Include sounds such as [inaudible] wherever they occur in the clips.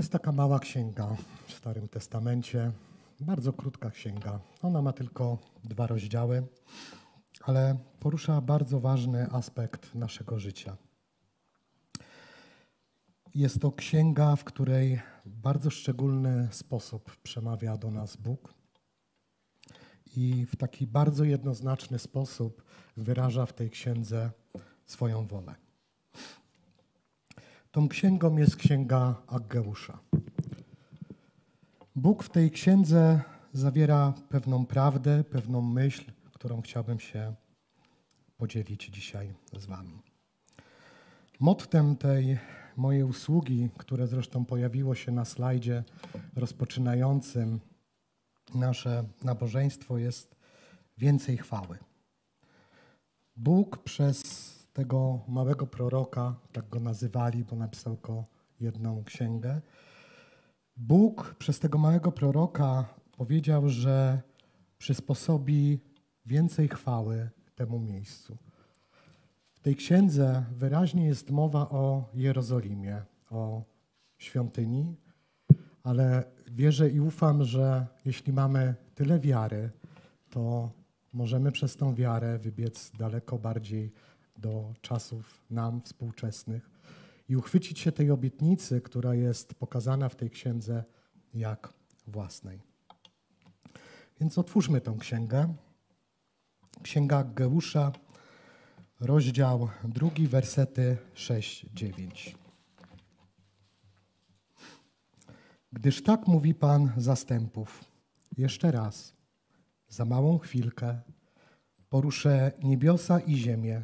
Jest taka mała księga w Starym Testamencie, bardzo krótka księga. Ona ma tylko dwa rozdziały, ale porusza bardzo ważny aspekt naszego życia. Jest to księga, w której w bardzo szczególny sposób przemawia do nas Bóg i w taki bardzo jednoznaczny sposób wyraża w tej księdze swoją wolę. Tą księgą jest księga Aggeusza. Bóg w tej księdze zawiera pewną prawdę, pewną myśl, którą chciałbym się podzielić dzisiaj z Wami. Mottem tej mojej usługi, które zresztą pojawiło się na slajdzie rozpoczynającym nasze nabożeństwo, jest więcej chwały. Bóg przez tego małego proroka, tak go nazywali, bo napisał tylko jedną księgę. Bóg przez tego małego proroka powiedział, że przysposobi więcej chwały temu miejscu. W tej księdze wyraźnie jest mowa o Jerozolimie, o świątyni, ale wierzę i ufam, że jeśli mamy tyle wiary, to możemy przez tą wiarę wybiec daleko bardziej do czasów nam współczesnych i uchwycić się tej obietnicy, która jest pokazana w tej księdze jak własnej. Więc otwórzmy tę księgę. Księga Geusza, rozdział drugi, wersety 6-9. Gdyż tak mówi Pan zastępów. Jeszcze raz, za małą chwilkę, poruszę niebiosa i ziemię,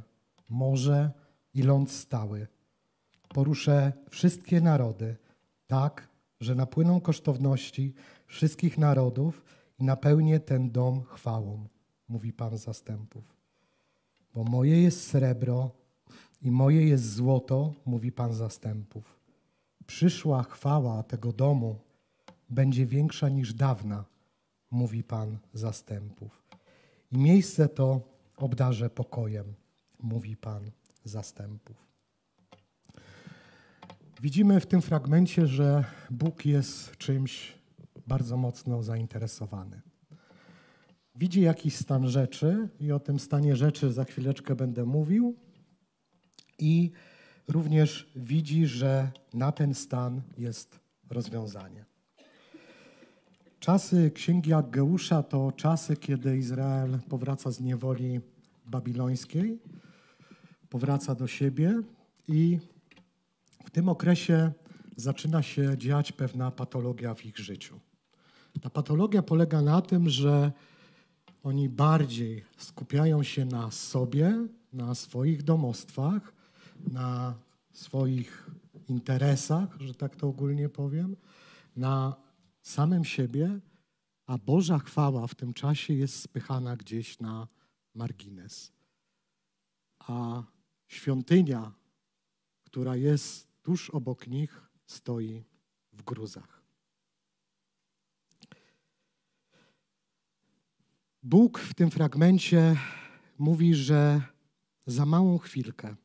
morze i ląd stały. Poruszę wszystkie narody, tak, że napłyną kosztowności wszystkich narodów i napełnię ten dom chwałą, mówi Pan zastępów. Bo moje jest srebro i moje jest złoto, mówi Pan zastępów. Przyszła chwała tego domu będzie większa niż dawna, mówi Pan zastępów. I miejsce to obdarzę pokojem mówi Pan zastępów. Widzimy w tym fragmencie, że Bóg jest czymś bardzo mocno zainteresowany. Widzi jakiś stan rzeczy i o tym stanie rzeczy za chwileczkę będę mówił. I również widzi, że na ten stan jest rozwiązanie. Czasy księgi Aggeusza to czasy, kiedy Izrael powraca z niewoli babilońskiej powraca do siebie i w tym okresie zaczyna się dziać pewna patologia w ich życiu. Ta patologia polega na tym, że oni bardziej skupiają się na sobie, na swoich domostwach, na swoich interesach, że tak to ogólnie powiem, na samym siebie, a Boża chwała w tym czasie jest spychana gdzieś na margines. A Świątynia, która jest tuż obok nich, stoi w gruzach. Bóg w tym fragmencie mówi, że za małą chwilkę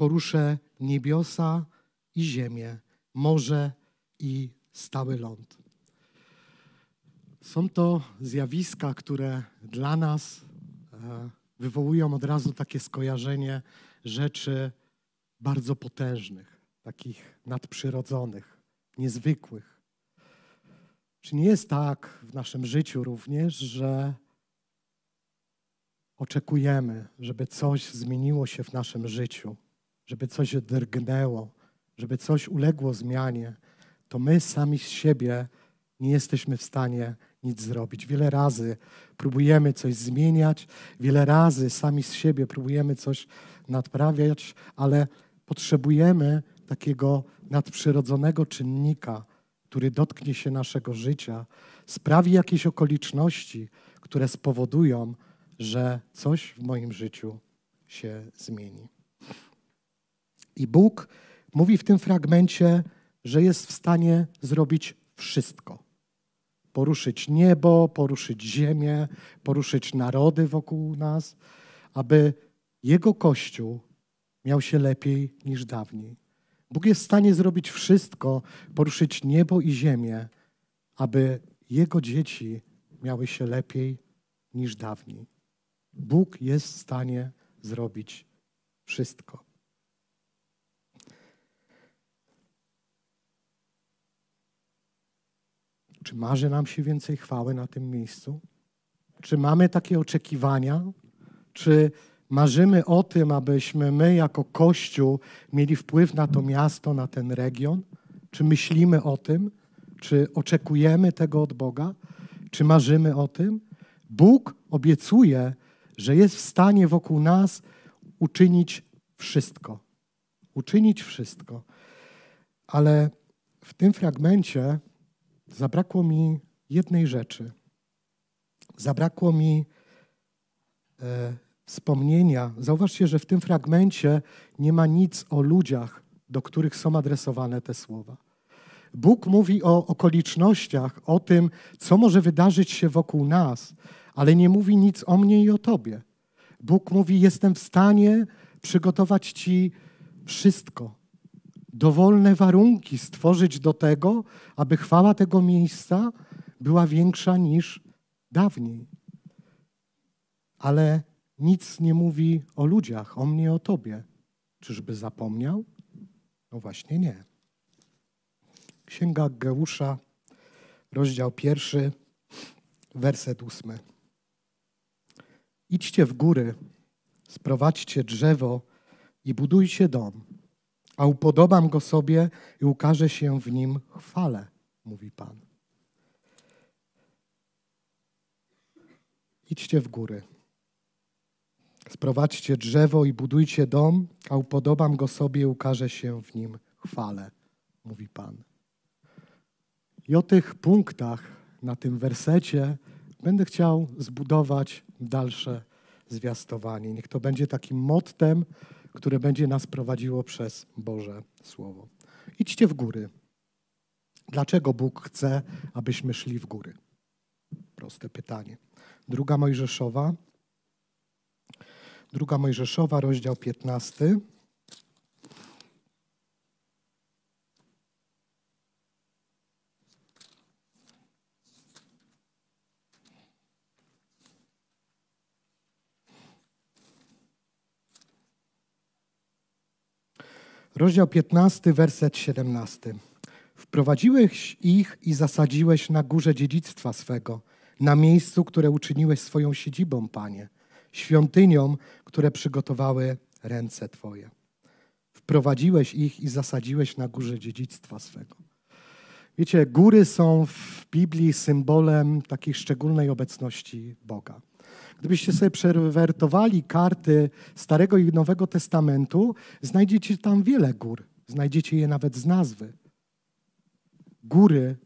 poruszę niebiosa i ziemię, morze i stały ląd. Są to zjawiska, które dla nas e, wywołują od razu takie skojarzenie rzeczy bardzo potężnych, takich nadprzyrodzonych, niezwykłych. Czy nie jest tak w naszym życiu również, że oczekujemy, żeby coś zmieniło się w naszym życiu, żeby coś drgnęło, żeby coś uległo zmianie, to my sami z siebie nie jesteśmy w stanie nic zrobić. Wiele razy próbujemy coś zmieniać, wiele razy sami z siebie próbujemy coś nadprawiać, ale potrzebujemy takiego nadprzyrodzonego czynnika, który dotknie się naszego życia, sprawi jakieś okoliczności, które spowodują, że coś w moim życiu się zmieni. I Bóg mówi w tym fragmencie, że jest w stanie zrobić wszystko poruszyć niebo, poruszyć ziemię, poruszyć narody wokół nas, aby Jego Kościół miał się lepiej niż dawniej. Bóg jest w stanie zrobić wszystko, poruszyć niebo i ziemię, aby Jego dzieci miały się lepiej niż dawniej. Bóg jest w stanie zrobić wszystko. Czy marzy nam się więcej chwały na tym miejscu? Czy mamy takie oczekiwania? Czy marzymy o tym, abyśmy my jako Kościół mieli wpływ na to miasto, na ten region? Czy myślimy o tym? Czy oczekujemy tego od Boga? Czy marzymy o tym? Bóg obiecuje, że jest w stanie wokół nas uczynić wszystko. Uczynić wszystko. Ale w tym fragmencie zabrakło mi jednej rzeczy. Zabrakło mi e, wspomnienia. Zauważcie, że w tym fragmencie nie ma nic o ludziach, do których są adresowane te słowa. Bóg mówi o okolicznościach, o tym, co może wydarzyć się wokół nas, ale nie mówi nic o mnie i o tobie. Bóg mówi: Jestem w stanie przygotować ci wszystko, dowolne warunki stworzyć do tego, aby chwała tego miejsca była większa niż dawniej. Ale nic nie mówi o ludziach, o mnie, o tobie. Czyżby zapomniał? No właśnie nie. Księga Geusza, rozdział pierwszy, werset ósmy. Idźcie w góry, sprowadźcie drzewo i budujcie dom, a upodobam go sobie i ukaże się w nim chwale, mówi Pan. Idźcie w góry. Sprowadźcie drzewo i budujcie dom, a upodobam go sobie i ukaże się w nim chwale, mówi Pan. I o tych punktach na tym wersecie będę chciał zbudować dalsze zwiastowanie. Niech to będzie takim mottem, które będzie nas prowadziło przez Boże Słowo. Idźcie w góry. Dlaczego Bóg chce, abyśmy szli w góry? Proste pytanie. Druga Mojżeszowa, druga Mojżeszowa, rozdział 15. Rozdział 15, werset 17. Wprowadziłeś ich i zasadziłeś na górze dziedzictwa swego, na miejscu, które uczyniłeś swoją siedzibą, Panie, świątynią, które przygotowały ręce Twoje. Wprowadziłeś ich i zasadziłeś na górze dziedzictwa swego. Wiecie, góry są w Biblii symbolem takiej szczególnej obecności Boga. Gdybyście sobie przewertowali karty Starego i Nowego Testamentu, znajdziecie tam wiele gór. Znajdziecie je nawet z nazwy. Góry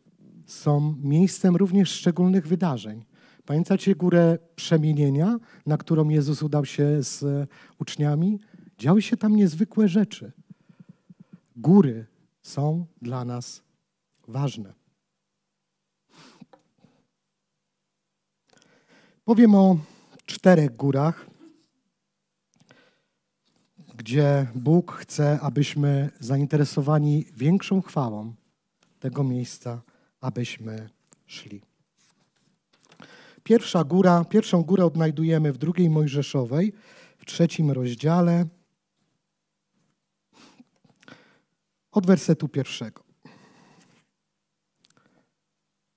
są miejscem również szczególnych wydarzeń. Pamiętacie górę przemienienia, na którą Jezus udał się z uczniami? Działy się tam niezwykłe rzeczy. Góry są dla nas ważne. Powiem o czterech górach, gdzie Bóg chce, abyśmy zainteresowani większą chwałą tego miejsca, abyśmy szli. Pierwsza góra, pierwszą górę odnajdujemy w drugiej Mojżeszowej, w trzecim rozdziale, od wersetu pierwszego.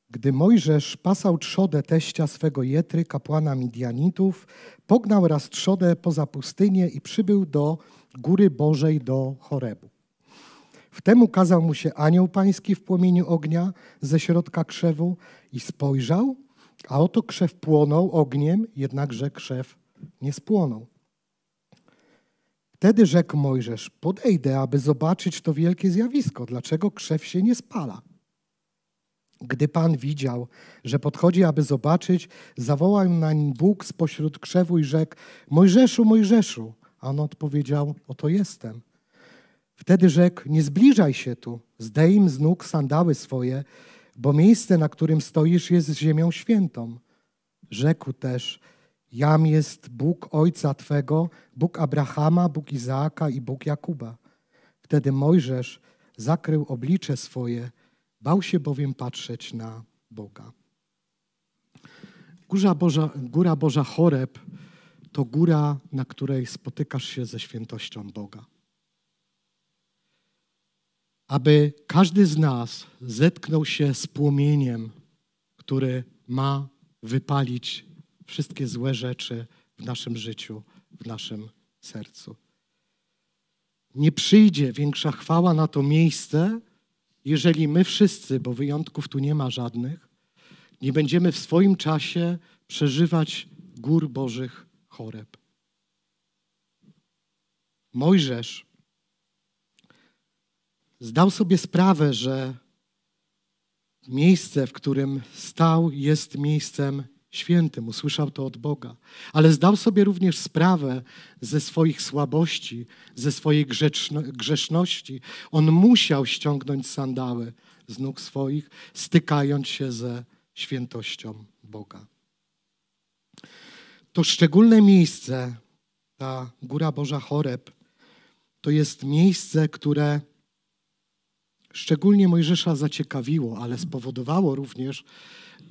Gdy Mojżesz pasał trzodę teścia swego Jetry, kapłana Midianitów, pognał raz trzodę poza pustynię i przybył do góry Bożej do Chorebu. Wtem ukazał mu się anioł pański w płomieniu ognia ze środka krzewu i spojrzał, a oto krzew płonął ogniem, jednakże krzew nie spłonął. Wtedy rzekł Mojżesz, podejdę, aby zobaczyć to wielkie zjawisko, dlaczego krzew się nie spala. Gdy Pan widział, że podchodzi, aby zobaczyć, zawołał nań Bóg spośród krzewu i rzekł: Mojżeszu, Mojżeszu. A on odpowiedział: Oto jestem. Wtedy rzekł: Nie zbliżaj się tu, zdejm z nóg sandały swoje, bo miejsce, na którym stoisz, jest ziemią świętą. Rzekł też: Jam jest Bóg ojca twego, Bóg Abrahama, Bóg Izaaka i Bóg Jakuba. Wtedy Mojżesz zakrył oblicze swoje, bał się bowiem patrzeć na Boga. Góra Boża, góra Boża Choreb to góra, na której spotykasz się ze świętością Boga. Aby każdy z nas zetknął się z płomieniem, który ma wypalić wszystkie złe rzeczy w naszym życiu, w naszym sercu. Nie przyjdzie większa chwała na to miejsce, jeżeli my wszyscy, bo wyjątków tu nie ma żadnych, nie będziemy w swoim czasie przeżywać gór Bożych choreb. Mojżesz zdał sobie sprawę, że miejsce, w którym stał, jest miejscem świętym. Usłyszał to od Boga. Ale zdał sobie również sprawę ze swoich słabości, ze swojej grzeszności. On musiał ściągnąć sandały z nóg swoich, stykając się ze świętością Boga. To szczególne miejsce, ta Góra Boża Choreb, to jest miejsce, które szczególnie Mojżesza zaciekawiło, ale spowodowało również,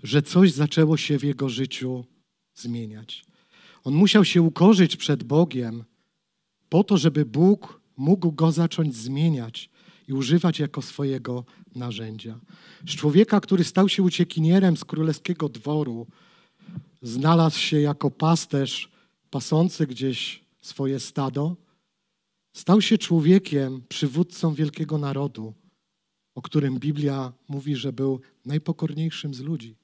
że coś zaczęło się w jego życiu zmieniać. On musiał się ukorzyć przed Bogiem po to, żeby Bóg mógł go zacząć zmieniać i używać jako swojego narzędzia. Z człowieka, który stał się uciekinierem z królewskiego dworu, znalazł się jako pasterz pasący gdzieś swoje stado, stał się człowiekiem, przywódcą wielkiego narodu, o którym Biblia mówi, że był najpokorniejszym z ludzi.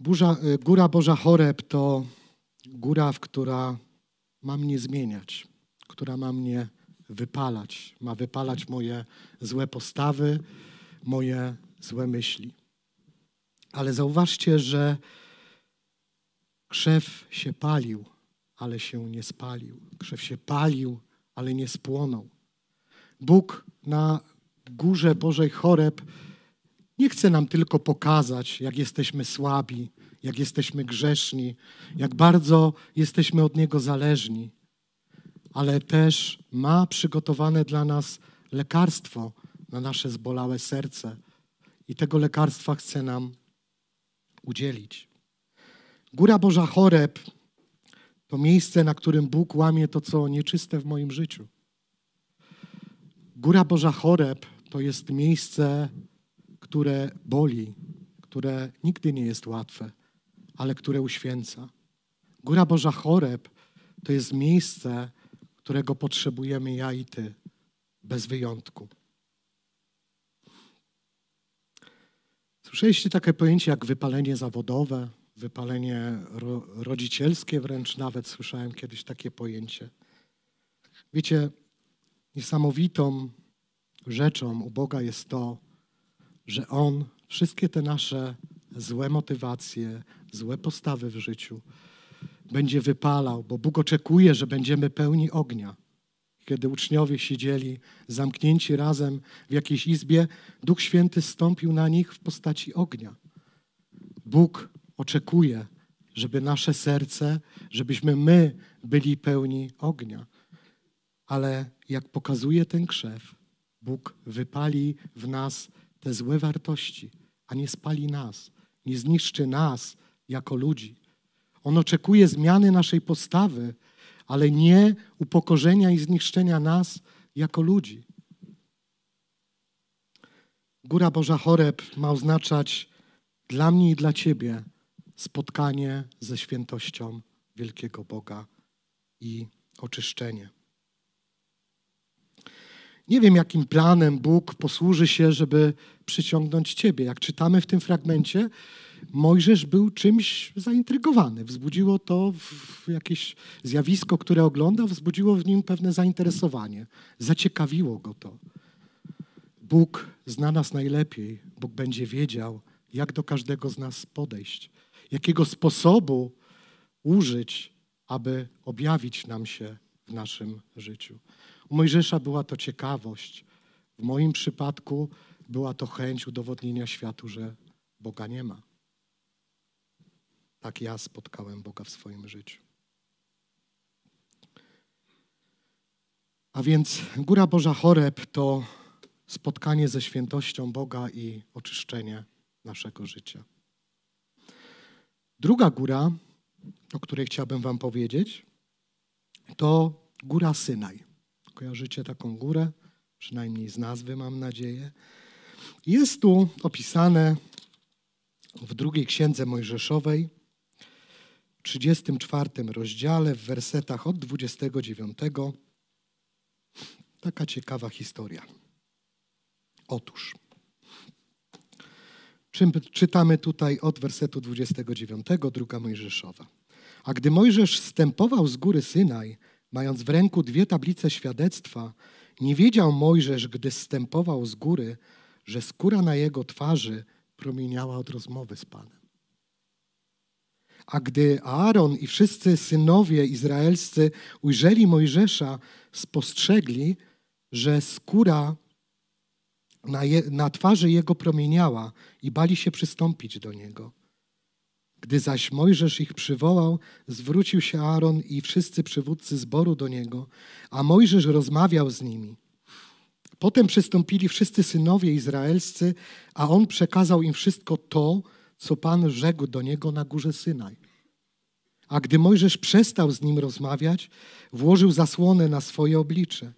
Burza, y, góra Boża Choreb to góra, w która ma mnie zmieniać, która ma mnie wypalać, ma wypalać moje złe postawy, moje złe myśli. Ale zauważcie, że krzew się palił, ale się nie spalił. Krzew się palił, ale nie spłonął. Bóg na górze Bożej Choreb nie chce nam tylko pokazać, jak jesteśmy słabi, jak jesteśmy grzeszni, jak bardzo jesteśmy od Niego zależni, ale też ma przygotowane dla nas lekarstwo na nasze zbolałe serce i tego lekarstwa chce nam udzielić. Góra Boża Choreb to miejsce, na którym Bóg łamie to, co nieczyste w moim życiu. Góra Boża Choreb to jest miejsce, które boli, które nigdy nie jest łatwe, ale które uświęca. Góra Boża Choreb to jest miejsce, którego potrzebujemy ja i Ty, bez wyjątku. Słyszeliście takie pojęcie jak wypalenie zawodowe, wypalenie ro, rodzicielskie, wręcz nawet słyszałem kiedyś takie pojęcie. Wiecie, niesamowitą rzeczą u Boga jest to, że On wszystkie te nasze złe motywacje, złe postawy w życiu będzie wypalał, bo Bóg oczekuje, że będziemy pełni ognia. Kiedy uczniowie siedzieli zamknięci razem w jakiejś izbie, Duch Święty stąpił na nich w postaci ognia. Bóg oczekuje, żeby nasze serce, żebyśmy my byli pełni ognia. Ale jak pokazuje ten krzew, Bóg wypali w nas te złe wartości, a nie spali nas, nie zniszczy nas jako ludzi. On oczekuje zmiany naszej postawy, ale nie upokorzenia i zniszczenia nas jako ludzi. Góra Boża Choreb ma oznaczać dla mnie i dla Ciebie spotkanie ze świętością wielkiego Boga i oczyszczenie. Nie wiem, jakim planem Bóg posłuży się, żeby przyciągnąć Ciebie. Jak czytamy w tym fragmencie, Mojżesz był czymś zaintrygowany. Wzbudziło to jakieś zjawisko, które oglądał, wzbudziło w nim pewne zainteresowanie. Zaciekawiło go to. Bóg zna nas najlepiej. Bóg będzie wiedział, jak do każdego z nas podejść, jakiego sposobu użyć, aby objawić nam się w naszym życiu. U Mojżesza była to ciekawość. W moim przypadku była to chęć udowodnienia światu, że Boga nie ma. tak ja spotkałem Boga w swoim życiu. A więc Góra Boża Choreb to spotkanie ze świętością Boga i oczyszczenie naszego życia. Druga góra, o której chciałbym Wam powiedzieć, to Góra Synaj. Kojarzycie taką górę? Przynajmniej z nazwy, mam nadzieję. Jest tu opisane w drugiej księdze Mojżeszowej, w 34 rozdziale, w wersetach od 29. Taka ciekawa historia. Otóż, czym czytamy tutaj od wersetu 29, druga Mojżeszowa. A gdy Mojżesz stępował z góry Synaj, mając w ręku dwie tablice świadectwa, nie wiedział Mojżesz, gdy stępował z góry, że skóra na jego twarzy promieniała od rozmowy z Panem. A gdy Aaron i wszyscy synowie izraelscy ujrzeli Mojżesza, spostrzegli, że skóra na, je, na twarzy jego promieniała i bali się przystąpić do niego. Gdy zaś Mojżesz ich przywołał, zwrócił się Aaron i wszyscy przywódcy zboru do niego, a Mojżesz rozmawiał z nimi. Potem przystąpili wszyscy synowie izraelscy, a on przekazał im wszystko to, co Pan rzekł do niego na górze Synaj. A gdy Mojżesz przestał z nim rozmawiać, włożył zasłonę na swoje oblicze.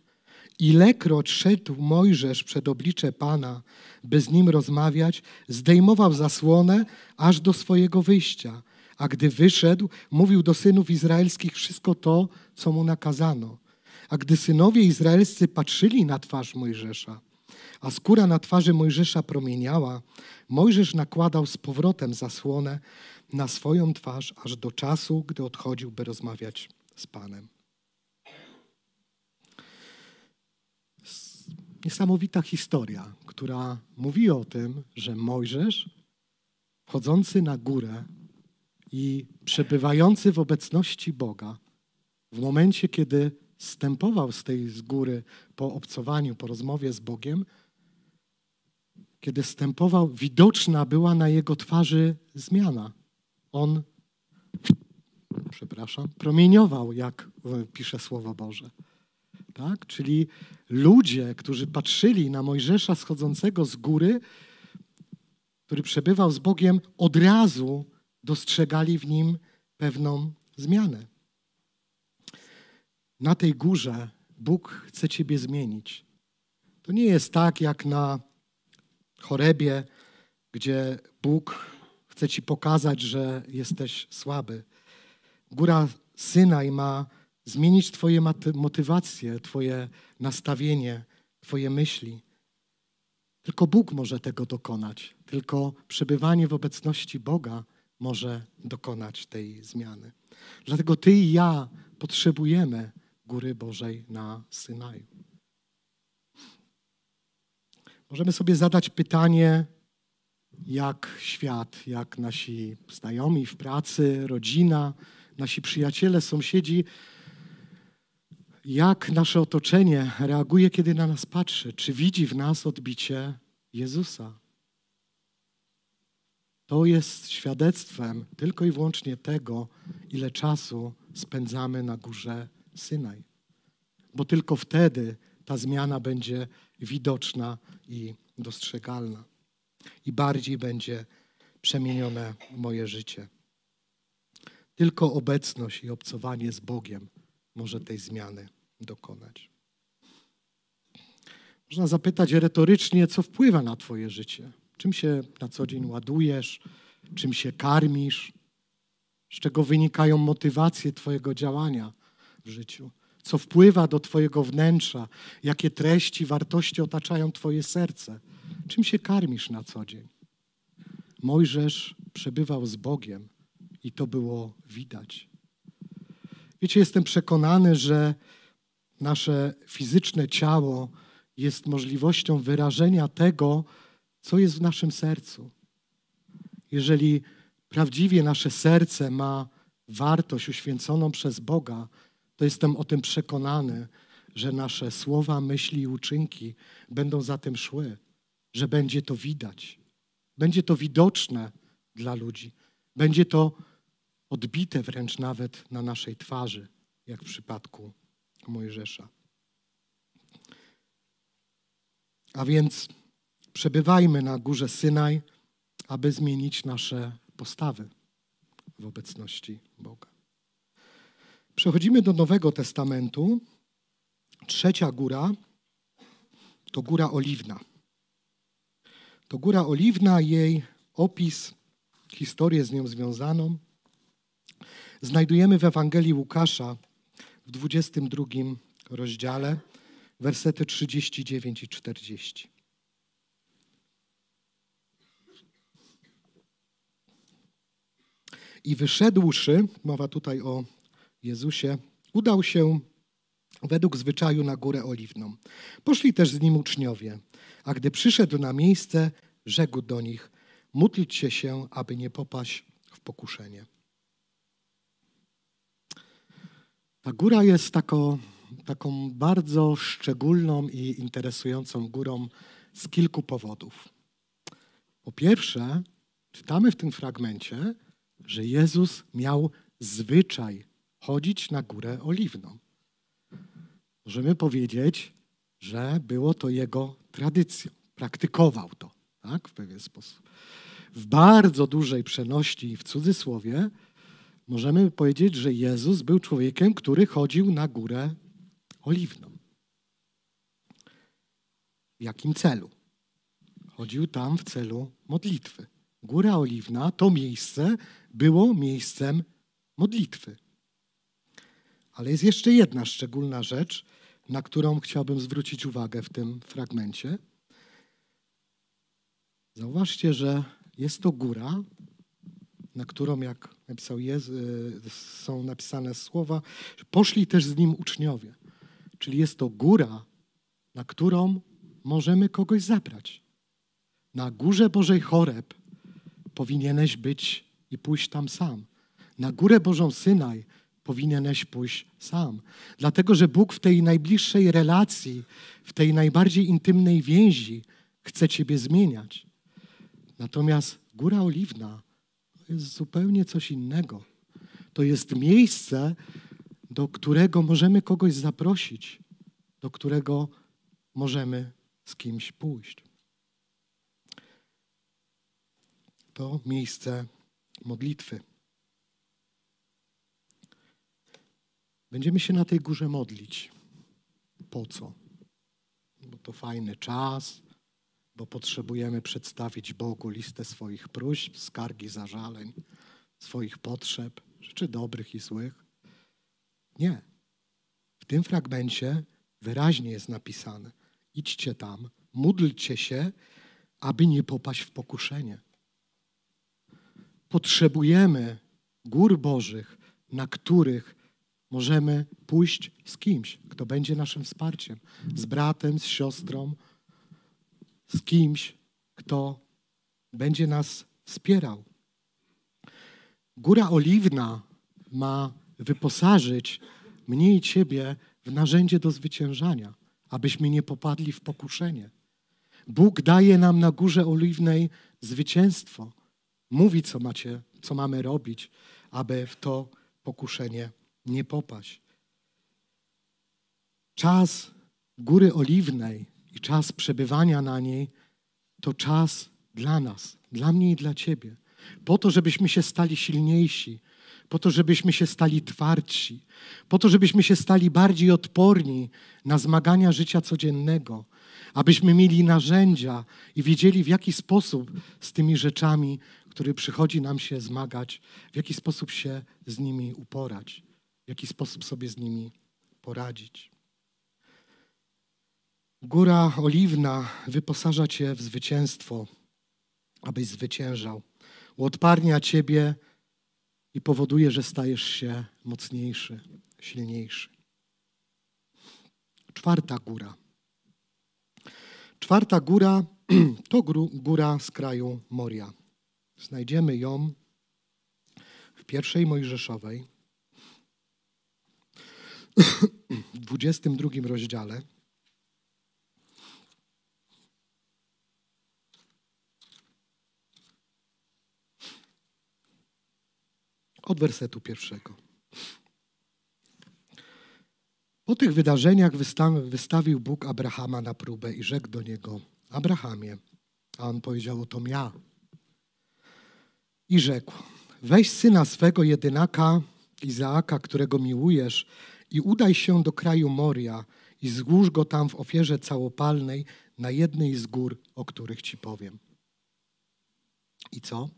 Ilekroć szedł Mojżesz przed oblicze Pana, by z nim rozmawiać, zdejmował zasłonę aż do swojego wyjścia. A gdy wyszedł, mówił do synów izraelskich wszystko to, co mu nakazano. A gdy synowie izraelscy patrzyli na twarz Mojżesza, a skóra na twarzy Mojżesza promieniała, Mojżesz nakładał z powrotem zasłonę na swoją twarz aż do czasu, gdy odchodził, by rozmawiać z Panem. Niesamowita historia, która mówi o tym, że Mojżesz, chodzący na górę i przebywający w obecności Boga, w momencie, kiedy stępował z tej z góry po obcowaniu, po rozmowie z Bogiem, kiedy stępował, widoczna była na jego twarzy zmiana. On, przepraszam, promieniował, jak pisze Słowo Boże. Tak? Czyli ludzie, którzy patrzyli na Mojżesza schodzącego z góry, który przebywał z Bogiem, od razu dostrzegali w nim pewną zmianę. Na tej górze Bóg chce Ciebie zmienić. To nie jest tak jak na chorebie, gdzie Bóg chce Ci pokazać, że jesteś słaby. Góra Synaj ma zmienić Twoje motywacje, Twoje nastawienie, Twoje myśli. Tylko Bóg może tego dokonać. Tylko przebywanie w obecności Boga może dokonać tej zmiany. Dlatego Ty i ja potrzebujemy góry Bożej na Synaju. Możemy sobie zadać pytanie, jak świat, jak nasi znajomi w pracy, rodzina, nasi przyjaciele, sąsiedzi jak nasze otoczenie reaguje, kiedy na nas patrzy. Czy widzi w nas odbicie Jezusa? To jest świadectwem tylko i wyłącznie tego, ile czasu spędzamy na górze Synaj. Bo tylko wtedy ta zmiana będzie widoczna i dostrzegalna. I bardziej będzie przemienione moje życie. Tylko obecność i obcowanie z Bogiem może tej zmiany dokonać. Można zapytać retorycznie, co wpływa na Twoje życie? Czym się na co dzień ładujesz? Czym się karmisz? Z czego wynikają motywacje Twojego działania w życiu? Co wpływa do Twojego wnętrza? Jakie treści, wartości otaczają Twoje serce? Czym się karmisz na co dzień? Mojżesz przebywał z Bogiem i to było widać. Wiecie, jestem przekonany, że nasze fizyczne ciało jest możliwością wyrażenia tego, co jest w naszym sercu. Jeżeli prawdziwie nasze serce ma wartość uświęconą przez Boga, to jestem o tym przekonany, że nasze słowa, myśli i uczynki będą za tym szły, że będzie to widać. Będzie to widoczne dla ludzi. Będzie to odbite wręcz nawet na naszej twarzy, jak w przypadku Mojżesza. A więc przebywajmy na górze Synaj, aby zmienić nasze postawy w obecności Boga. Przechodzimy do Nowego Testamentu. Trzecia góra to Góra Oliwna. To Góra Oliwna, jej opis, historię z nią związaną znajdujemy w Ewangelii Łukasza w 22 rozdziale, wersety 39 i 40. I wyszedłszy, mowa tutaj o Jezusie, udał się według zwyczaju na górę oliwną. Poszli też z nim uczniowie, a gdy przyszedł na miejsce, rzekł do nich: Módlcie się, aby nie popaść w pokuszenie. Ta góra jest taką, taką bardzo szczególną i interesującą górą z kilku powodów. Po pierwsze, czytamy w tym fragmencie, że Jezus miał zwyczaj chodzić na górę oliwną. Możemy powiedzieć, że było to jego tradycją, praktykował to tak, w pewien sposób. W bardzo dużej przenośni, w cudzysłowie, możemy powiedzieć, że Jezus był człowiekiem, który chodził na górę oliwną. W jakim celu? Chodził tam w celu modlitwy. Góra Oliwna, to miejsce było miejscem modlitwy. Ale jest jeszcze jedna szczególna rzecz, na którą chciałbym zwrócić uwagę w tym fragmencie. Zauważcie, że jest to góra, na którą, jak napisał Jezus, są napisane słowa, poszli też z nim uczniowie. Czyli jest to góra, na którą możemy kogoś zabrać. Na górze Bożej Choreb powinieneś być i pójść tam sam. Na górę Bożą Synaj powinieneś pójść sam. Dlatego, że Bóg w tej najbliższej relacji, w tej najbardziej intymnej więzi chce Ciebie zmieniać. Natomiast Góra Oliwna to jest zupełnie coś innego. To jest miejsce, do którego możemy kogoś zaprosić, do którego możemy z kimś pójść. To miejsce modlitwy. Będziemy się na tej górze modlić. Po co? Bo to fajny czas, bo potrzebujemy przedstawić Bogu listę swoich próśb, skargi, zażaleń, swoich potrzeb, rzeczy dobrych i złych. Nie. W tym fragmencie wyraźnie jest napisane: idźcie tam, módlcie się, aby nie popaść w pokuszenie. Potrzebujemy gór Bożych, na których możemy pójść z kimś, kto będzie naszym wsparciem, z bratem, z siostrą, z kimś, kto będzie nas wspierał. Góra Oliwna ma wyposażyć mnie i Ciebie w narzędzie do zwyciężania, abyśmy nie popadli w pokuszenie. Bóg daje nam na Górze Oliwnej zwycięstwo. Mówi, co, macie, co mamy robić, aby w to pokuszenie nie popaść. Czas Góry Oliwnej i czas przebywania na niej to czas dla nas, dla mnie i dla Ciebie. Po to, żebyśmy się stali silniejsi, po to, żebyśmy się stali twardsi, po to, żebyśmy się stali bardziej odporni na zmagania życia codziennego, abyśmy mieli narzędzia i wiedzieli, w jaki sposób z tymi rzeczami, które przychodzi nam się zmagać, w jaki sposób się z nimi uporać, w jaki sposób sobie z nimi poradzić. Góra Oliwna wyposaża Cię w zwycięstwo, abyś zwyciężał. Uodparnia Ciebie i powoduje, że stajesz się mocniejszy, silniejszy. Czwarta góra. Czwarta góra [clears throat] to góra z kraju Moria. Znajdziemy ją w pierwszej Mojżeszowej, [clears throat] w 22 rozdziale. Od wersetu pierwszego. Po tych wydarzeniach wystawił Bóg Abrahama na próbę i rzekł do niego: Abrahamie, a on powiedział: Oto ja. I rzekł: Weź syna swego jedynaka, Izaaka, którego miłujesz, i udaj się do kraju Moria i złóż go tam w ofierze całopalnej na jednej z gór, o których ci powiem. I co?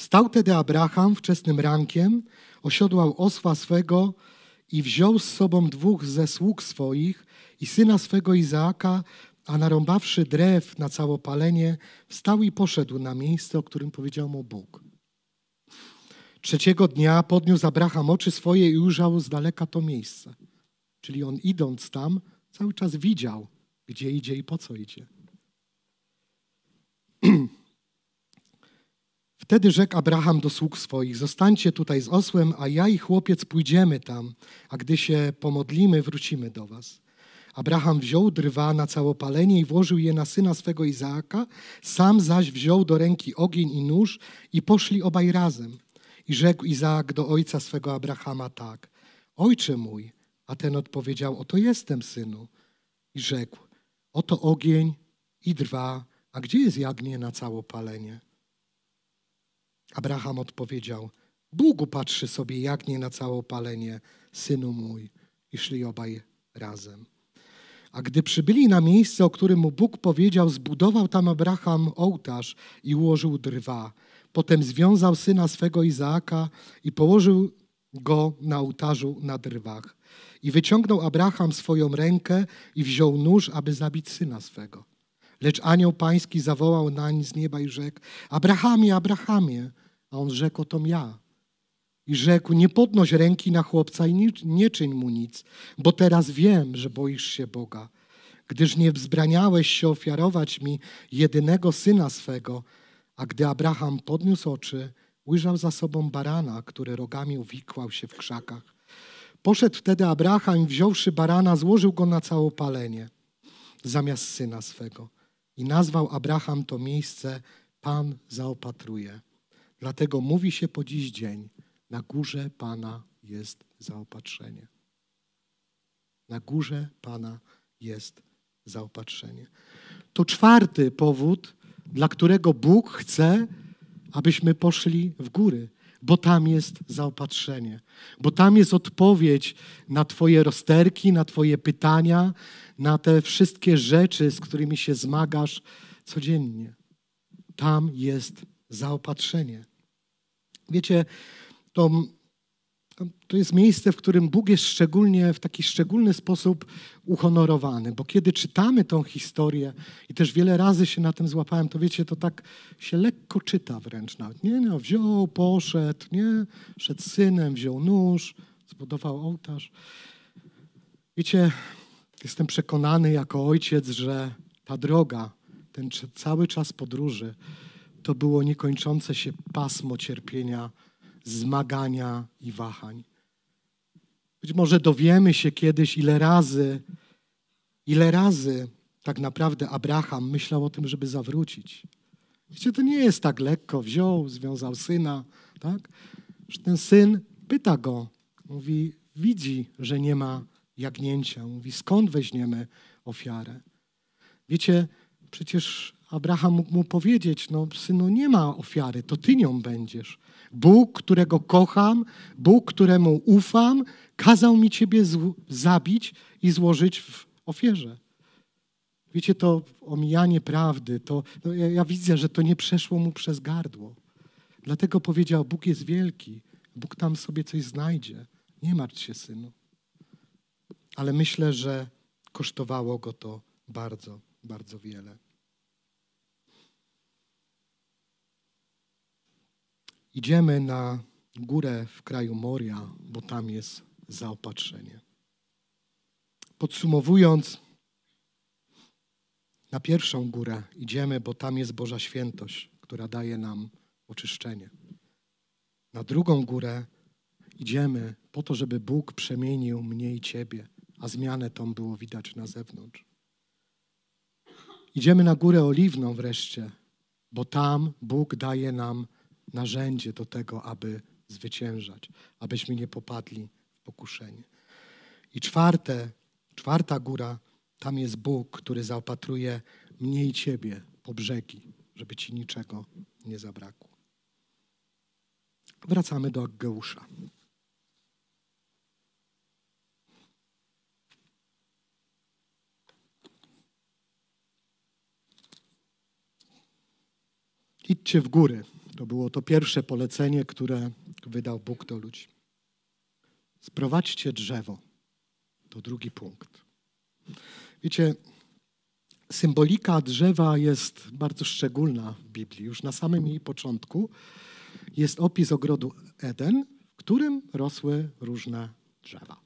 Wstał tedy Abraham wczesnym rankiem, osiodłał osła swego i wziął z sobą dwóch ze sług swoich i syna swego Izaaka, a narąbawszy drew na całopalenie, wstał i poszedł na miejsce, o którym powiedział mu Bóg. Trzeciego dnia podniósł Abraham oczy swoje i ujrzał z daleka to miejsce. Czyli on idąc tam, cały czas widział, gdzie idzie i po co idzie. [clears throat] Wtedy rzekł Abraham do sług swoich: Zostańcie tutaj z osłem, a ja i chłopiec pójdziemy tam, a gdy się pomodlimy, wrócimy do was. Abraham wziął drwa na całopalenie i włożył je na syna swego Izaaka, sam zaś wziął do ręki ogień i nóż i poszli obaj razem. I rzekł Izaak do ojca swego Abrahama tak: Ojcze mój, a ten odpowiedział: Oto jestem, synu. I rzekł: Oto ogień i drwa, a gdzie jest jagnię na całopalenie? Abraham odpowiedział: Bóg patrzy sobie jagnię na całopalenie, synu mój. I szli obaj razem. A gdy przybyli na miejsce, o którym mu Bóg powiedział, zbudował tam Abraham ołtarz i ułożył drwa. Potem związał syna swego Izaaka i położył go na ołtarzu na drwach. I wyciągnął Abraham swoją rękę i wziął nóż, aby zabić syna swego. Lecz anioł pański zawołał nań z nieba i rzekł: Abrahamie, Abrahamie. A on rzekł: Otom ja. I rzekł: Nie podnoś ręki na chłopca i nie, nie czyń mu nic, bo teraz wiem, że boisz się Boga, gdyż nie wzbraniałeś się ofiarować mi jedynego syna swego. A gdy Abraham podniósł oczy, ujrzał za sobą barana, który rogami uwikłał się w krzakach. Poszedł wtedy Abraham i wziąwszy barana, złożył go na całopalenie zamiast syna swego. I nazwał Abraham to miejsce Pan zaopatruje. Dlatego mówi się po dziś dzień, na górze Pana jest zaopatrzenie. Na górze Pana jest zaopatrzenie. To czwarty powód, dla którego Bóg chce, abyśmy poszli w góry, bo tam jest zaopatrzenie, bo tam jest odpowiedź na Twoje rozterki, na Twoje pytania, na te wszystkie rzeczy, z którymi się zmagasz codziennie. Tam jest zaopatrzenie. Wiecie, to, to jest miejsce, w którym Bóg jest szczególnie, w taki szczególny sposób uhonorowany, bo kiedy czytamy tą historię i też wiele razy się na tym złapałem, to wiecie, to tak się lekko czyta wręcz nawet. Nie, no, wziął, poszedł, nie, szedł synem, wziął nóż, zbudował ołtarz. Wiecie, jestem przekonany jako ojciec, że ta droga, ten cały czas podróży, to było niekończące się pasmo cierpienia, zmagania i wahań. Być może dowiemy się kiedyś, ile razy, ile razy tak naprawdę Abraham myślał o tym, żeby zawrócić. Wiecie, to nie jest tak lekko. Wziął, związał syna, tak? Ten syn pyta go, mówi, widzi, że nie ma jagnięcia. Mówi, skąd weźmiemy ofiarę? Wiecie, przecież Abraham mógł mu powiedzieć, no synu, nie ma ofiary, to ty nią będziesz. Bóg, którego kocham, Bóg, któremu ufam, kazał mi ciebie zabić i złożyć w ofierze. Wiecie, to omijanie prawdy, to no ja, ja widzę, że to nie przeszło mu przez gardło. Dlatego powiedział, Bóg jest wielki, Bóg tam sobie coś znajdzie. Nie martw się, synu. Ale myślę, że kosztowało go to bardzo, bardzo wiele. Idziemy na górę w kraju Moria, bo tam jest zaopatrzenie. Podsumowując, na pierwszą górę idziemy, bo tam jest Boża świętość, która daje nam oczyszczenie. Na drugą górę idziemy po to, żeby Bóg przemienił mnie i Ciebie, a zmianę tą było widać na zewnątrz. Idziemy na górę oliwną wreszcie, bo tam Bóg daje nam narzędzie do tego, aby zwyciężać, abyśmy nie popadli w pokuszenie. I czwarte, czwarta góra, tam jest Bóg, który zaopatruje mnie i ciebie po brzegi, żeby ci niczego nie zabrakło. Wracamy do Aggeusza. Idźcie w góry. To było to pierwsze polecenie, które wydał Bóg do ludzi. Sprowadźcie drzewo. To drugi punkt. Wiecie, symbolika drzewa jest bardzo szczególna w Biblii. Już na samym jej początku jest opis ogrodu Eden, w którym rosły różne drzewa.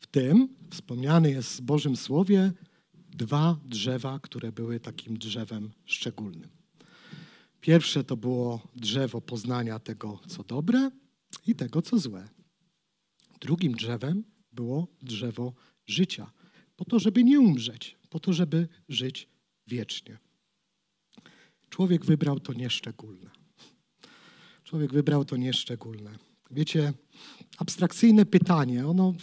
W tym wspomniany jest w Bożym Słowie dwa drzewa, które były takim drzewem szczególnym. Pierwsze to było drzewo poznania tego, co dobre i tego, co złe. Drugim drzewem było drzewo życia, po to, żeby nie umrzeć, po to, żeby żyć wiecznie. Człowiek wybrał to nieszczególne. Człowiek wybrał to nieszczególne. Wiecie, abstrakcyjne pytanie, ono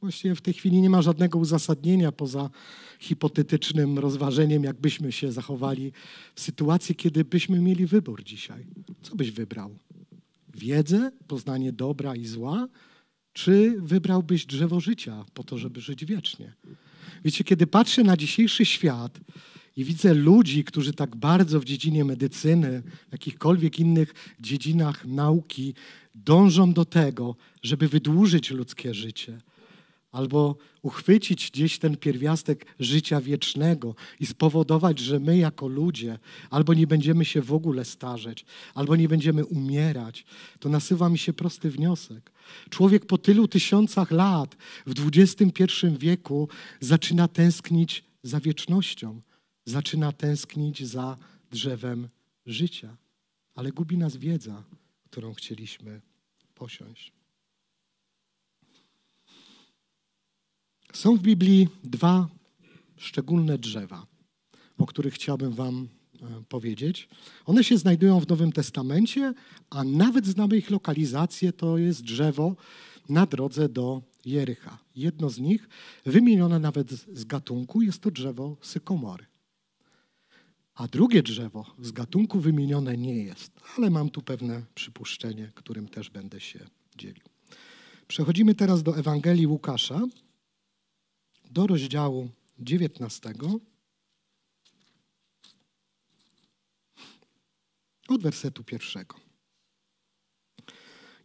właściwie w tej chwili nie ma żadnego uzasadnienia poza hipotetycznym rozważeniem, jakbyśmy się zachowali w sytuacji, kiedy byśmy mieli wybór dzisiaj. Co byś wybrał? Wiedzę, poznanie dobra i zła, czy wybrałbyś drzewo życia po to, żeby żyć wiecznie? Wiecie, kiedy patrzę na dzisiejszy świat i widzę ludzi, którzy tak bardzo w dziedzinie medycyny, w jakichkolwiek innych dziedzinach nauki dążą do tego, żeby wydłużyć ludzkie życie, albo uchwycić gdzieś ten pierwiastek życia wiecznego i spowodować, że my jako ludzie albo nie będziemy się w ogóle starzeć, albo nie będziemy umierać, to nasuwa mi się prosty wniosek. Człowiek po tylu tysiącach lat w XXI wieku zaczyna tęsknić za wiecznością, zaczyna tęsknić za drzewem życia, ale gubi nas wiedza, którą chcieliśmy posiąść. Są w Biblii dwa szczególne drzewa, o których chciałbym Wam e, powiedzieć. One się znajdują w Nowym Testamencie, a nawet znamy ich lokalizację. To jest drzewo na drodze do Jericha. Jedno z nich, wymienione nawet z gatunku, jest to drzewo sykomory. A drugie drzewo z gatunku wymienione nie jest, ale mam tu pewne przypuszczenie, którym też będę się dzielił. Przechodzimy teraz do Ewangelii Łukasza, do rozdziału 19, od wersetu pierwszego.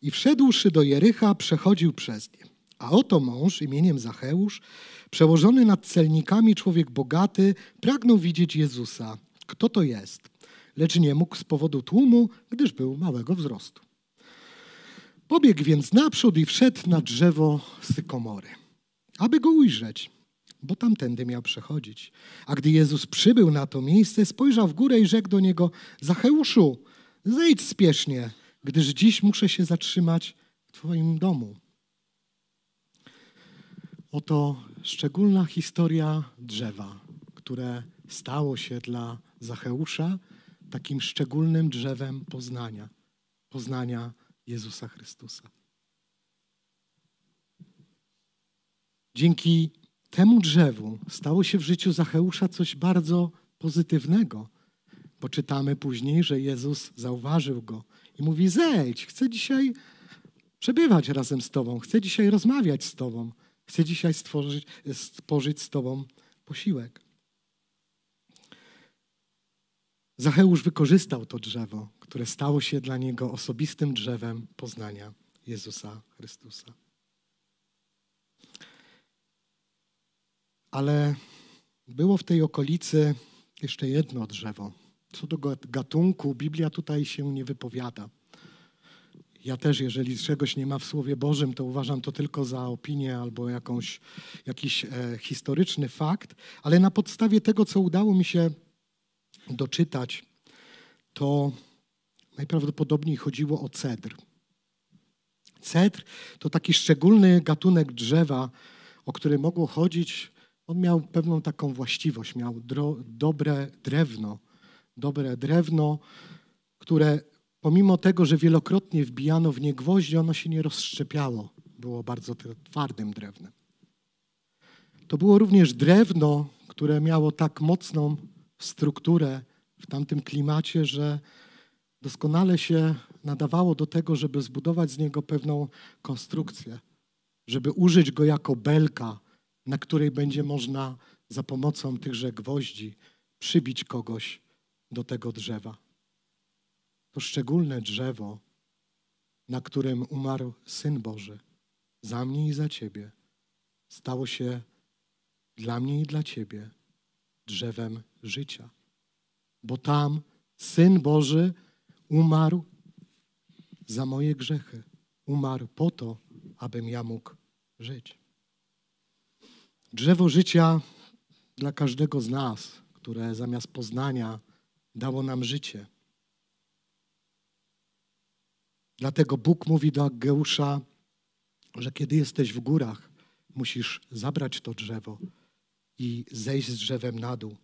I wszedłszy do Jericha, przechodził przez nie. A oto mąż imieniem Zacheusz, przełożony nad celnikami, człowiek bogaty, pragnął widzieć Jezusa. Kto to jest? Lecz nie mógł z powodu tłumu, gdyż był małego wzrostu. Pobiegł więc naprzód i wszedł na drzewo sykomory, aby go ujrzeć, bo tamtędy miał przechodzić. A gdy Jezus przybył na to miejsce, spojrzał w górę i rzekł do niego: Zacheuszu, zejdź spiesznie, gdyż dziś muszę się zatrzymać w Twoim domu. Oto szczególna historia drzewa, które stało się dla Zacheusza takim szczególnym drzewem poznania, poznania Jezusa Chrystusa. Dzięki temu drzewu stało się w życiu Zacheusza coś bardzo pozytywnego, bo czytamy później, że Jezus zauważył go i mówi: Zejdź, chcę dzisiaj przebywać razem z Tobą, chcę dzisiaj rozmawiać z Tobą, chcę dzisiaj stworzyć, spożyć z Tobą posiłek. Zacheusz wykorzystał to drzewo, które stało się dla niego osobistym drzewem poznania Jezusa Chrystusa. Ale było w tej okolicy jeszcze jedno drzewo. Co do gatunku, Biblia tutaj się nie wypowiada. Ja też, jeżeli czegoś nie ma w Słowie Bożym, to uważam to tylko za opinię albo jakąś, jakiś e, historyczny fakt, ale na podstawie tego, co udało mi się doczytać, to najprawdopodobniej chodziło o cedr. Cedr to taki szczególny gatunek drzewa, o który mogło chodzić on miał pewną taką właściwość, miał dro, dobre drewno, dobre drewno, które pomimo tego, że wielokrotnie wbijano w nie gwoździe, ono się nie rozszczepiało. Było bardzo twardym drewnem. To było również drewno, które miało tak mocną strukturę w tamtym klimacie, że doskonale się nadawało do tego, żeby zbudować z niego pewną konstrukcję, żeby użyć go jako belka, na której będzie można za pomocą tychże gwoździ przybić kogoś do tego drzewa. To szczególne drzewo, na którym umarł Syn Boży, za mnie i za Ciebie, stało się dla mnie i dla Ciebie drzewem życia. Bo tam Syn Boży umarł za moje grzechy. Umarł po to, abym ja mógł żyć. Drzewo życia dla każdego z nas, które zamiast poznania dało nam życie. Dlatego Bóg mówi do Ageusza, że kiedy jesteś w górach, musisz zabrać to drzewo i zejść z drzewem na dół,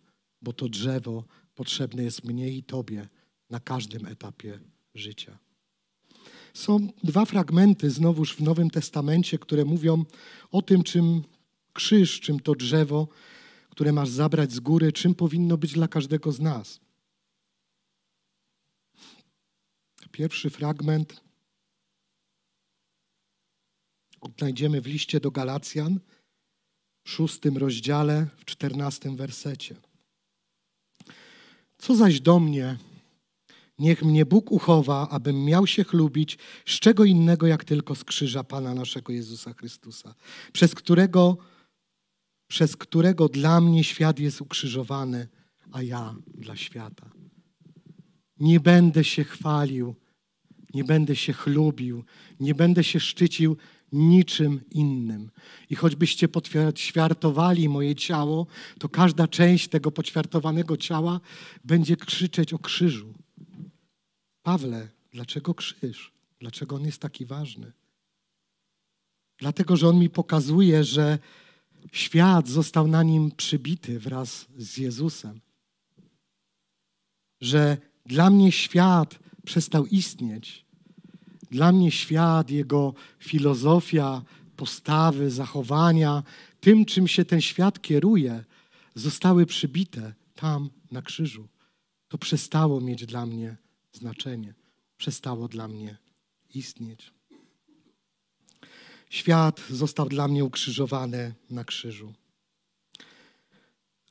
bo to drzewo potrzebne jest mnie i Tobie na każdym etapie życia. Są dwa fragmenty znowuż w Nowym Testamencie, które mówią o tym, czym krzyż, czym to drzewo, które masz zabrać z góry, czym powinno być dla każdego z nas. Pierwszy fragment odnajdziemy w liście do Galacjan, w szóstym rozdziale, w czternastym wersecie. Co zaś do mnie, niech mnie Bóg uchowa, abym miał się chlubić z czego innego, jak tylko z krzyża Pana naszego Jezusa Chrystusa, przez którego, przez którego dla mnie świat jest ukrzyżowany, a ja dla świata. Nie będę się chwalił, nie będę się chlubił, nie będę się szczycił niczym innym. I choćbyście poćwiartowali moje ciało, to każda część tego poćwiartowanego ciała będzie krzyczeć o krzyżu. Pawle, dlaczego krzyż? Dlaczego on jest taki ważny? Dlatego, że on mi pokazuje, że świat został na nim przybity wraz z Jezusem. Że dla mnie świat przestał istnieć. Dla mnie świat, jego filozofia, postawy, zachowania, tym, czym się ten świat kieruje, zostały przybite tam na krzyżu. To przestało mieć dla mnie znaczenie, przestało dla mnie istnieć. Świat został dla mnie ukrzyżowany na krzyżu.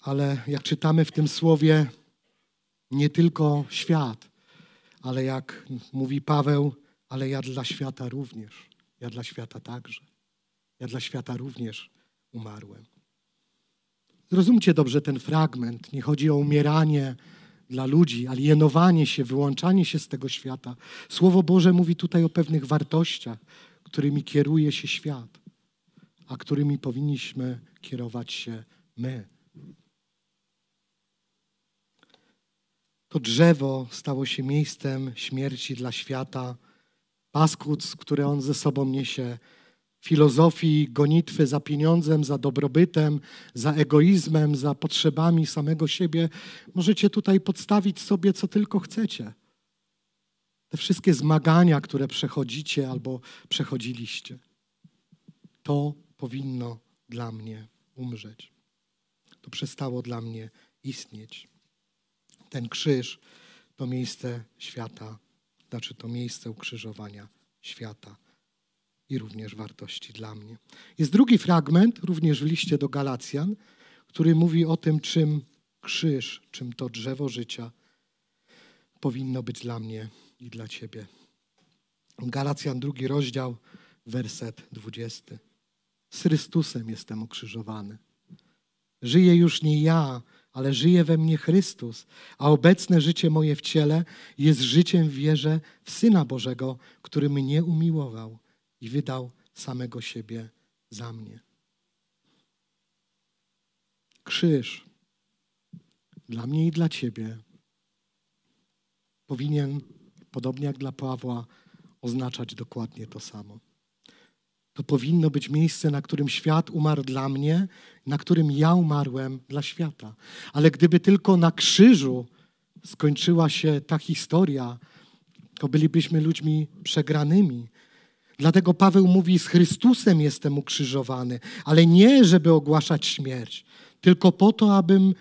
Ale jak czytamy w tym słowie, nie tylko świat, ale jak mówi Paweł, ale ja dla świata również. Ja dla świata także. Ja dla świata również umarłem. Zrozumcie dobrze ten fragment. Nie chodzi o umieranie dla ludzi, alienowanie się, wyłączanie się z tego świata. Słowo Boże mówi tutaj o pewnych wartościach, którymi kieruje się świat, a którymi powinniśmy kierować się my. To drzewo stało się miejscem śmierci dla świata paskuc, które on ze sobą niesie, filozofii gonitwy za pieniądzem, za dobrobytem, za egoizmem, za potrzebami samego siebie, możecie tutaj podstawić sobie, co tylko chcecie. Te wszystkie zmagania, które przechodzicie albo przechodziliście, to powinno dla mnie umrzeć. To przestało dla mnie istnieć. Ten krzyż to miejsce świata znaczy to miejsce ukrzyżowania świata i również wartości dla mnie. Jest drugi fragment, również w liście do Galacjan, który mówi o tym, czym krzyż, czym to drzewo życia powinno być dla mnie i dla Ciebie. Galacjan, drugi rozdział, werset dwudziesty. Z Chrystusem jestem ukrzyżowany. Żyję już nie ja, ale żyje we mnie Chrystus, a obecne życie moje w ciele jest życiem w wierze w Syna Bożego, który mnie umiłował i wydał samego siebie za mnie. Krzyż dla mnie i dla Ciebie powinien, podobnie jak dla Pawła, oznaczać dokładnie to samo. To powinno być miejsce, na którym świat umarł dla mnie, na którym ja umarłem dla świata. Ale gdyby tylko na krzyżu skończyła się ta historia, to bylibyśmy ludźmi przegranymi. Dlatego Paweł mówi: Z Chrystusem jestem ukrzyżowany, ale nie, żeby ogłaszać śmierć, tylko po to, abym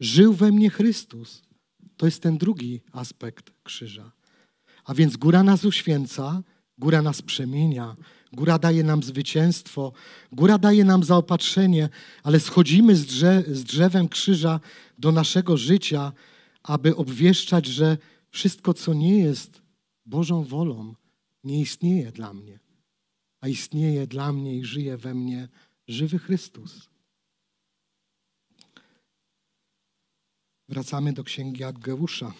żył we mnie Chrystus. To jest ten drugi aspekt krzyża. A więc góra nas uświęca, góra nas przemienia, góra daje nam zwycięstwo, góra daje nam zaopatrzenie, ale schodzimy z, drze z drzewem krzyża do naszego życia, aby obwieszczać, że wszystko, co nie jest Bożą wolą, nie istnieje dla mnie, a istnieje dla mnie i żyje we mnie żywy Chrystus. Wracamy do księgi Aggeusza.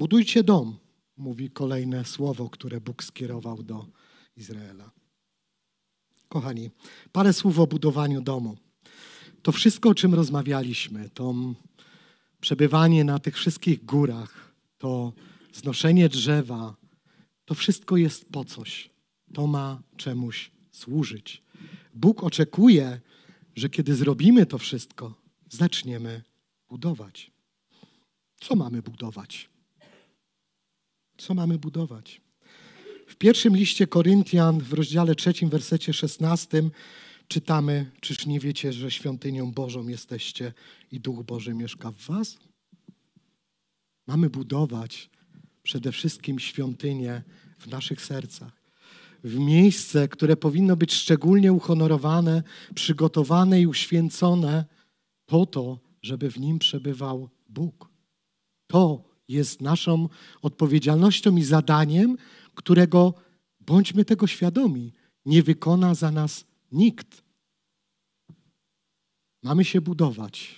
Budujcie dom, mówi kolejne słowo, które Bóg skierował do Izraela. Kochani, parę słów o budowaniu domu. To wszystko, o czym rozmawialiśmy, to przebywanie na tych wszystkich górach, to znoszenie drzewa, to wszystko jest po coś. To ma czemuś służyć. Bóg oczekuje, że kiedy zrobimy to wszystko, zaczniemy budować. Co mamy budować? Co mamy budować? W pierwszym liście Koryntian, w rozdziale trzecim, wersecie szesnastym, czytamy: Czyż nie wiecie, że świątynią Bożą jesteście i Duch Boży mieszka w Was? Mamy budować przede wszystkim świątynię w naszych sercach. W miejsce, które powinno być szczególnie uhonorowane, przygotowane i uświęcone po to, żeby w nim przebywał Bóg. To jest naszą odpowiedzialnością i zadaniem, którego bądźmy tego świadomi, nie wykona za nas nikt. Mamy się budować.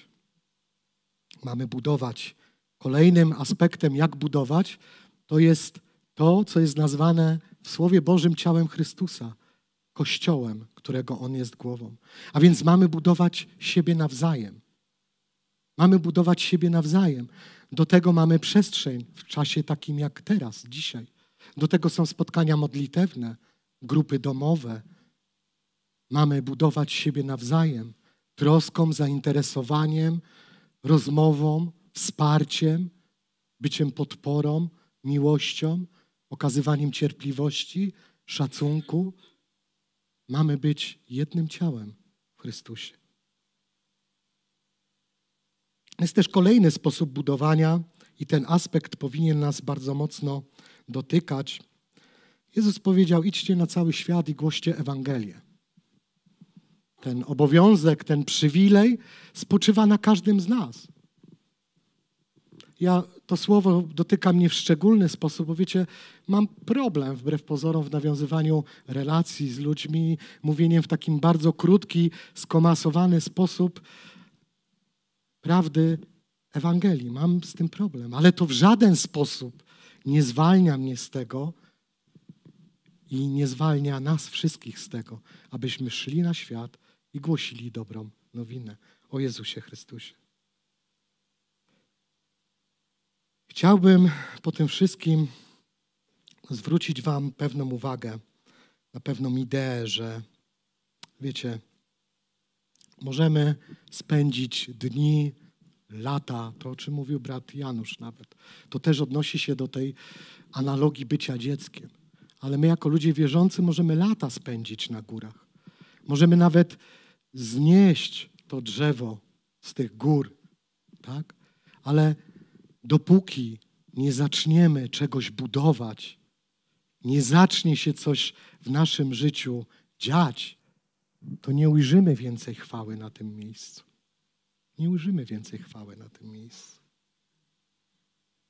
Mamy budować. Kolejnym aspektem, jak budować, to jest to, co jest nazwane w Słowie Bożym ciałem Chrystusa, Kościołem, którego On jest głową. A więc mamy budować siebie nawzajem. Mamy budować siebie nawzajem. Do tego mamy przestrzeń w czasie takim jak teraz, dzisiaj. Do tego są spotkania modlitewne, grupy domowe. Mamy budować siebie nawzajem, troską, zainteresowaniem, rozmową, wsparciem, byciem podporą, miłością, okazywaniem cierpliwości, szacunku. Mamy być jednym ciałem w Chrystusie. Jest też kolejny sposób budowania i ten aspekt powinien nas bardzo mocno dotykać. Jezus powiedział: idźcie na cały świat i głoście Ewangelię. Ten obowiązek, ten przywilej spoczywa na każdym z nas. Ja, to słowo dotyka mnie w szczególny sposób, bo wiecie, mam problem wbrew pozorom w nawiązywaniu relacji z ludźmi, mówieniem w takim bardzo krótki, skomasowany sposób prawdy Ewangelii. Mam z tym problem, ale to w żaden sposób nie zwalnia mnie z tego i nie zwalnia nas wszystkich z tego, abyśmy szli na świat i głosili dobrą nowinę o Jezusie Chrystusie. Chciałbym po tym wszystkim zwrócić Wam pewną uwagę na pewną ideę, że wiecie, możemy spędzić dni, lata, to o czym mówił brat Janusz nawet. To też odnosi się do tej analogii bycia dzieckiem. Ale my, jako ludzie wierzący, możemy lata spędzić na górach. Możemy nawet znieść to drzewo z tych gór, tak? Ale dopóki nie zaczniemy czegoś budować, nie zacznie się coś w naszym życiu dziać, to nie ujrzymy więcej chwały na tym miejscu. Nie ujrzymy więcej chwały na tym miejscu.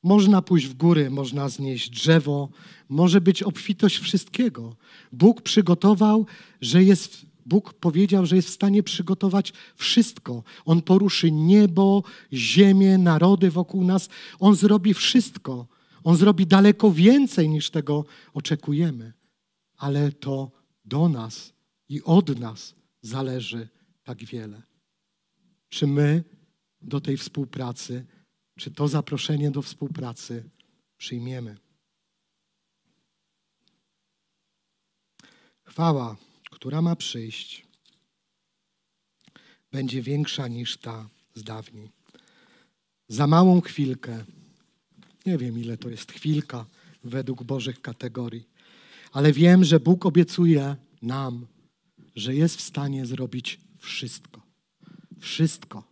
Można pójść w góry, można znieść drzewo, może być obfitość wszystkiego. Bóg przygotował, że jest Bóg powiedział, że jest w stanie przygotować wszystko. On poruszy niebo, ziemię, narody wokół nas. On zrobi wszystko. On zrobi daleko więcej niż tego oczekujemy. Ale to do nas i od nas zależy tak wiele. Czy my do tej współpracy, czy to zaproszenie do współpracy przyjmiemy? Chwała która ma przyjść, będzie większa niż ta z dawniej. za małą chwilkę, nie wiem ile to jest chwilka według Bożych kategorii, ale wiem, że Bóg obiecuje nam, że jest w stanie zrobić wszystko. Wszystko,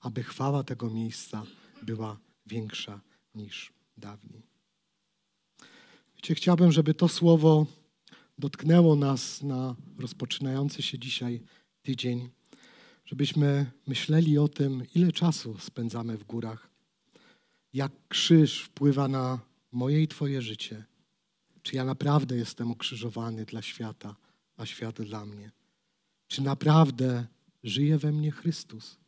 aby chwała tego miejsca była większa niż dawniej. Wiecie, chciałbym, żeby to słowo dotknęło nas na rozpoczynający się dzisiaj tydzień, żebyśmy myśleli o tym, ile czasu spędzamy w górach, jak krzyż wpływa na moje i Twoje życie. Czy ja naprawdę jestem ukrzyżowany dla świata, a świat dla mnie? Czy naprawdę żyje we mnie Chrystus?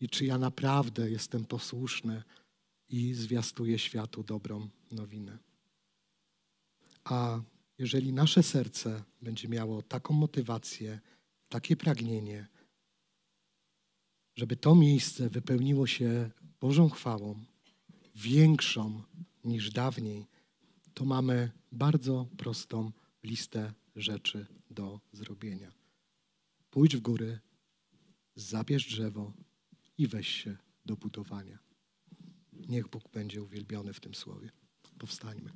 I czy ja naprawdę jestem posłuszny i zwiastuję światu dobrą nowinę? A jeżeli nasze serce będzie miało taką motywację, takie pragnienie, żeby to miejsce wypełniło się Bożą chwałą, większą niż dawniej, to mamy bardzo prostą listę rzeczy do zrobienia. Pójdź w góry, zabierz drzewo i weź się do budowania. Niech Bóg będzie uwielbiony w tym słowie. Powstańmy.